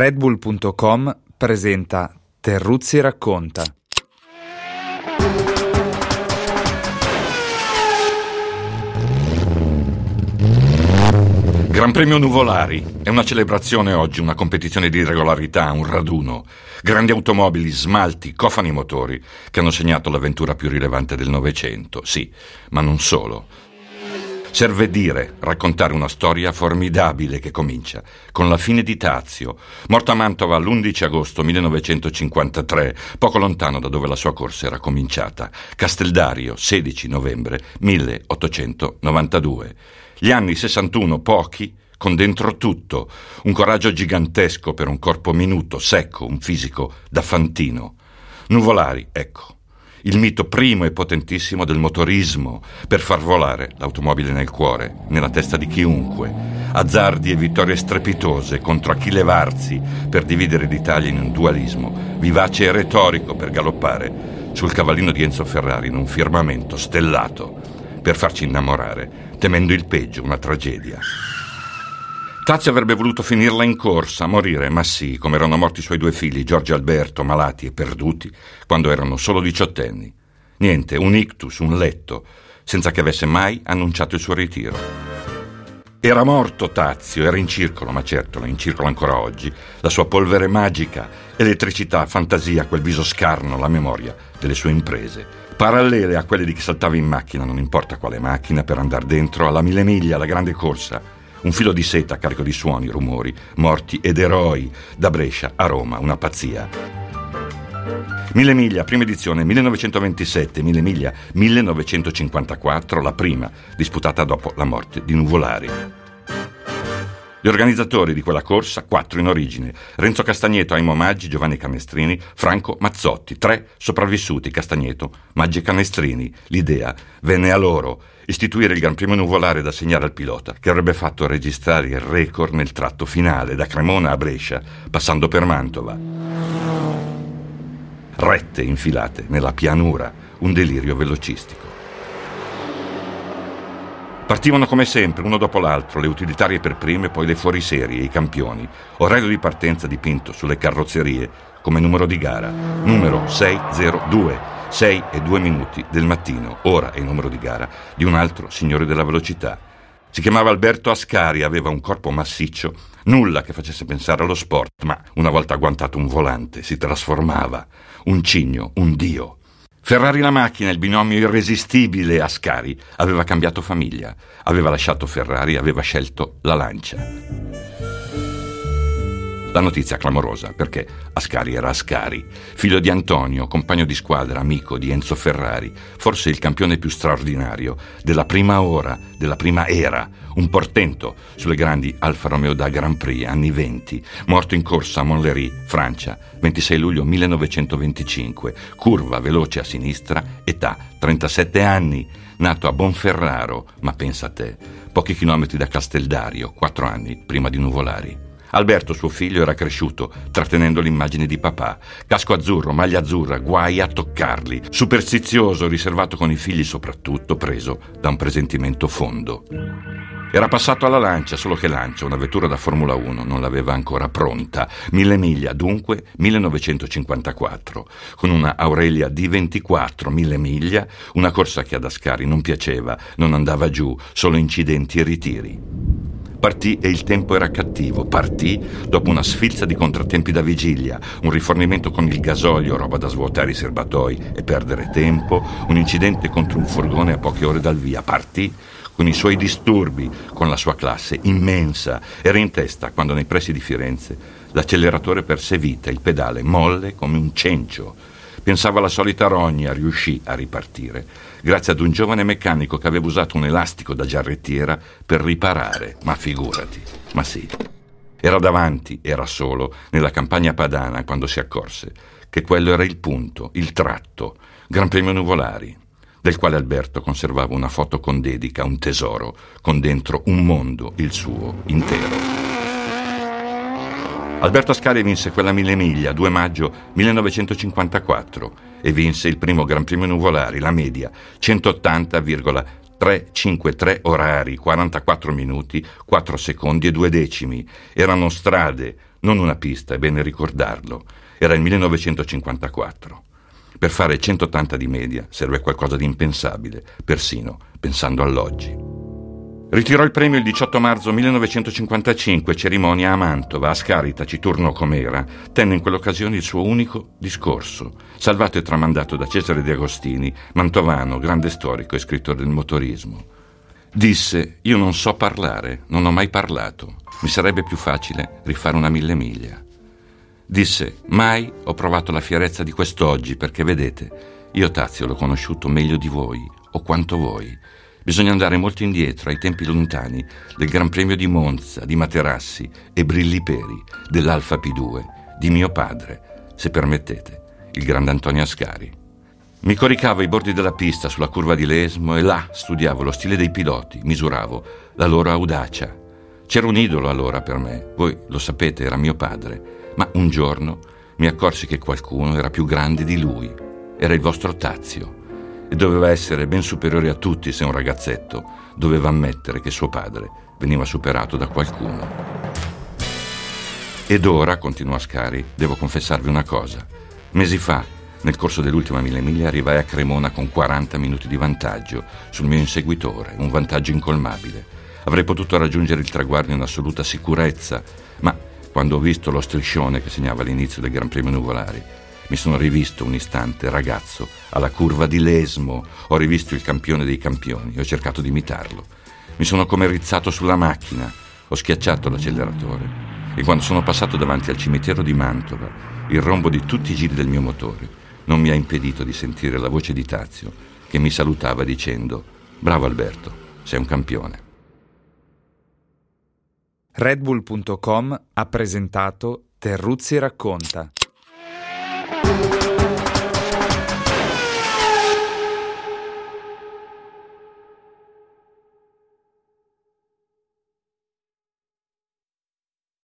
Redbull.com presenta Terruzzi racconta. Gran Premio Nuvolari è una celebrazione oggi, una competizione di regolarità, un raduno. Grandi automobili, smalti, cofani motori che hanno segnato l'avventura più rilevante del Novecento, sì, ma non solo. Serve dire, raccontare una storia formidabile che comincia con la fine di Tazio, morto a Mantova l'11 agosto 1953, poco lontano da dove la sua corsa era cominciata. Casteldario, 16 novembre 1892. Gli anni 61, pochi, con dentro tutto, un coraggio gigantesco per un corpo minuto, secco, un fisico da fantino. Nuvolari, ecco, il mito primo e potentissimo del motorismo per far volare l'automobile nel cuore, nella testa di chiunque. Azzardi e vittorie strepitose contro a chi levarsi per dividere l'Italia in un dualismo, vivace e retorico per galoppare sul cavallino di Enzo Ferrari in un firmamento stellato per farci innamorare, temendo il peggio, una tragedia. Tazio avrebbe voluto finirla in corsa, morire, ma sì, come erano morti i suoi due figli, Giorgio e Alberto, malati e perduti, quando erano solo diciottenni. Niente, un ictus, un letto, senza che avesse mai annunciato il suo ritiro. Era morto Tazio, era in circolo, ma certo, in circolo ancora oggi, la sua polvere magica, elettricità, fantasia, quel viso scarno, la memoria delle sue imprese, parallele a quelle di chi saltava in macchina, non importa quale macchina, per andare dentro alla mille miglia, alla grande corsa, un filo di seta carico di suoni, rumori, morti ed eroi, da Brescia a Roma, una pazzia. Mille miglia, prima edizione 1927, Mille miglia 1954, la prima, disputata dopo la morte di Nuvolari. Gli organizzatori di quella corsa, quattro in origine, Renzo Castagneto, Aimo Maggi, Giovanni Canestrini, Franco Mazzotti, tre sopravvissuti, Castagneto, Maggi e Canestrini. L'idea venne a loro, istituire il Gran Premio Nuvolare da segnare al pilota, che avrebbe fatto registrare il record nel tratto finale, da Cremona a Brescia, passando per Mantova. Rette infilate nella pianura, un delirio velocistico. Partivano come sempre, uno dopo l'altro, le utilitarie per prime, poi le fuoriserie, i campioni. Orario di partenza dipinto sulle carrozzerie come numero di gara. Numero 602, 6 e 2 minuti del mattino, ora è il numero di gara di un altro signore della velocità. Si chiamava Alberto Ascari, aveva un corpo massiccio, nulla che facesse pensare allo sport, ma una volta agguantato un volante si trasformava. Un cigno, un dio. Ferrari la macchina, il binomio irresistibile Ascari, aveva cambiato famiglia, aveva lasciato Ferrari, aveva scelto la Lancia. La notizia clamorosa perché Ascari era Ascari, figlio di Antonio, compagno di squadra, amico di Enzo Ferrari, forse il campione più straordinario della prima ora, della prima era, un portento sulle grandi Alfa Romeo da Grand Prix anni 20, morto in corsa a Montlhéry, Francia, 26 luglio 1925, curva veloce a sinistra, età 37 anni, nato a Bonferraro, ma pensa a te, pochi chilometri da Casteldario, 4 anni prima di Nuvolari. Alberto, suo figlio, era cresciuto trattenendo l'immagine di papà. Casco azzurro, maglia azzurra, guai a toccarli. Superstizioso, riservato con i figli soprattutto, preso da un presentimento fondo. Era passato alla Lancia, solo che Lancia, una vettura da Formula 1, non l'aveva ancora pronta. Mille miglia, dunque, 1954, con una Aurelia D24, mille miglia, una corsa che ad Ascari non piaceva, non andava giù, solo incidenti e ritiri. Partì e il tempo era cattivo. Partì dopo una sfilza di contrattempi da vigilia, un rifornimento con il gasolio, roba da svuotare i serbatoi e perdere tempo, un incidente contro un furgone a poche ore dal via. Partì con i suoi disturbi, con la sua classe immensa. Era in testa quando nei pressi di Firenze l'acceleratore perse vita, il pedale molle come un cencio. Pensava alla solita rogna, riuscì a ripartire, grazie ad un giovane meccanico che aveva usato un elastico da giarrettiera per riparare. Ma figurati, ma sì. Era davanti, era solo, nella campagna padana quando si accorse che quello era il punto, il tratto, Gran Premio Nuvolari, del quale Alberto conservava una foto con dedica, un tesoro, con dentro un mondo, il suo intero. Alberto Ascari vinse quella mille miglia 2 maggio 1954 e vinse il primo Gran Premio Nuvolari, la media 180,3 353 orari, 44 minuti, 4 secondi e 2 decimi. Erano strade, non una pista, è bene ricordarlo. Era il 1954. Per fare 180 di media serve qualcosa di impensabile, persino pensando all'oggi. Ritirò il premio il 18 marzo 1955, cerimonia a Mantova, a Scari, taciturno com'era, tenne in quell'occasione il suo unico discorso, salvato e tramandato da Cesare De Agostini, mantovano, grande storico e scrittore del motorismo. Disse, io non so parlare, non ho mai parlato, mi sarebbe più facile rifare una mille miglia. Disse, mai ho provato la fierezza di quest'oggi, perché vedete, io Tazio l'ho conosciuto meglio di voi, o quanto voi, Bisogna andare molto indietro, ai tempi lontani, del Gran Premio di Monza, di Materassi e Brilliperi, dell'Alfa P2, di mio padre, se permettete, il grande Antonio Ascari. Mi coricavo ai bordi della pista sulla curva di Lesmo e là studiavo lo stile dei piloti, misuravo la loro audacia. C'era un idolo allora per me, voi lo sapete, era mio padre, ma un giorno mi accorsi che qualcuno era più grande di lui. Era il vostro Tazio e doveva essere ben superiore a tutti se un ragazzetto doveva ammettere che suo padre veniva superato da qualcuno. Ed ora, continuò Ascari, devo confessarvi una cosa. Mesi fa, nel corso dell'ultima mille miglia, arrivai a Cremona con 40 minuti di vantaggio sul mio inseguitore, un vantaggio incolmabile. Avrei potuto raggiungere il traguardo in assoluta sicurezza, ma quando ho visto lo striscione che segnava l'inizio del Gran Premio Nuvolari, mi sono rivisto un istante ragazzo alla curva di Lesmo, ho rivisto il campione dei campioni, ho cercato di imitarlo. Mi sono come rizzato sulla macchina, ho schiacciato l'acceleratore e quando sono passato davanti al cimitero di Mantova, il rombo di tutti i giri del mio motore non mi ha impedito di sentire la voce di Tazio che mi salutava dicendo Bravo Alberto, sei un campione. Redbull.com ha presentato Terruzzi racconta